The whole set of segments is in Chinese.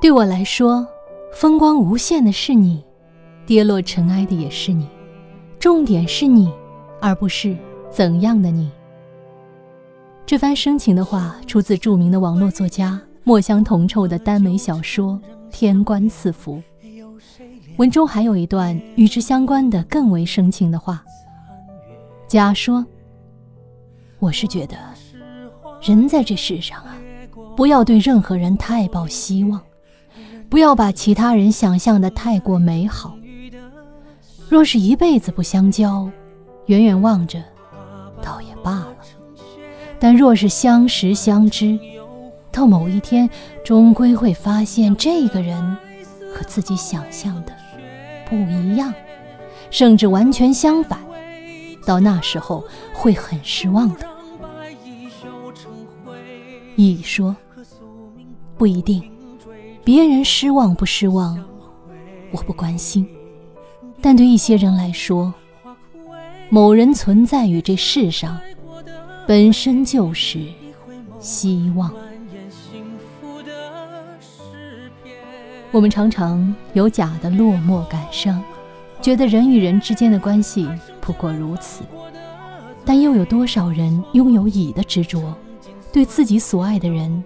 对我来说，风光无限的是你，跌落尘埃的也是你，重点是你，而不是怎样的你。这番深情的话出自著名的网络作家墨香铜臭的耽美小说《天官赐福》，文中还有一段与之相关的更为深情的话。假说：“我是觉得，人在这世上啊，不要对任何人太抱希望。”不要把其他人想象的太过美好。若是一辈子不相交，远远望着，倒也罢了；但若是相识相知，到某一天，终归会发现这个人和自己想象的不一样，甚至完全相反。到那时候会很失望的。乙说：“不一定。”别人失望不失望，我不关心。但对一些人来说，某人存在于这世上，本身就是希望。我们常常有假的落寞感伤，觉得人与人之间的关系不过如此。但又有多少人拥有乙的执着，对自己所爱的人，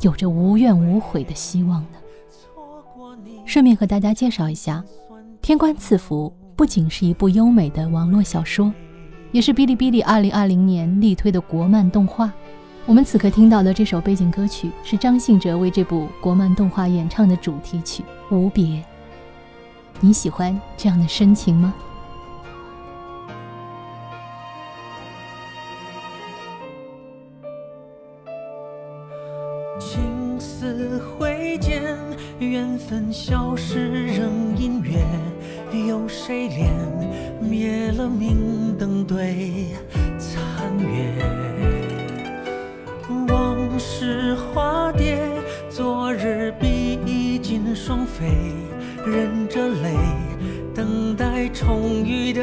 有着无怨无悔的希望呢？顺便和大家介绍一下，《天官赐福》不仅是一部优美的网络小说，也是哔哩哔哩2020年力推的国漫动画。我们此刻听到的这首背景歌曲是张信哲为这部国漫动画演唱的主题曲《无别》。你喜欢这样的深情吗？丝挥剑。缘分消逝仍隐约，有谁怜？灭了明灯对残月。往事化蝶，昨日比翼尽双飞，忍着泪，等待重遇的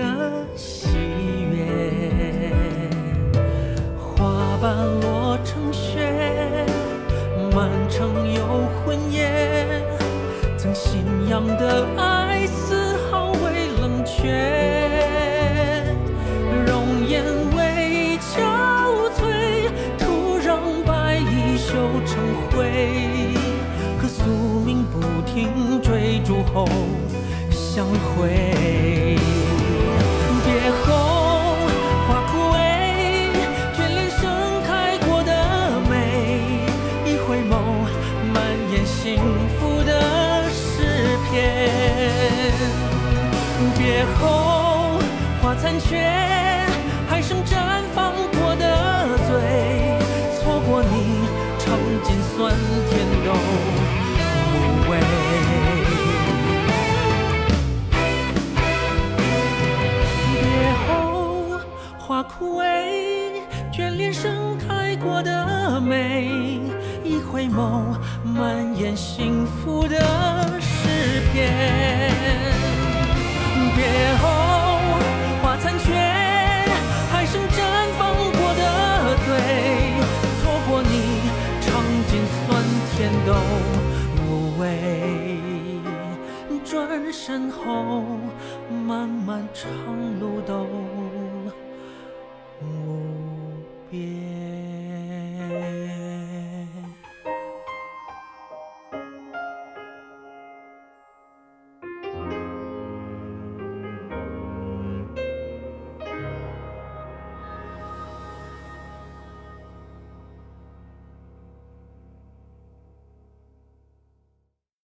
喜悦。信仰的爱丝毫未冷却，容颜未憔悴，徒让白衣绣成灰。可宿命不停追逐后相会。别后花残缺，还剩绽放过的醉。错过你，尝尽酸甜都无味。别后花枯萎，眷恋盛开过的美。一回眸，满眼幸福的诗篇。别后花残缺，还剩绽放过的醉。错过你，尝尽酸甜都无味。转身后，漫漫长路都。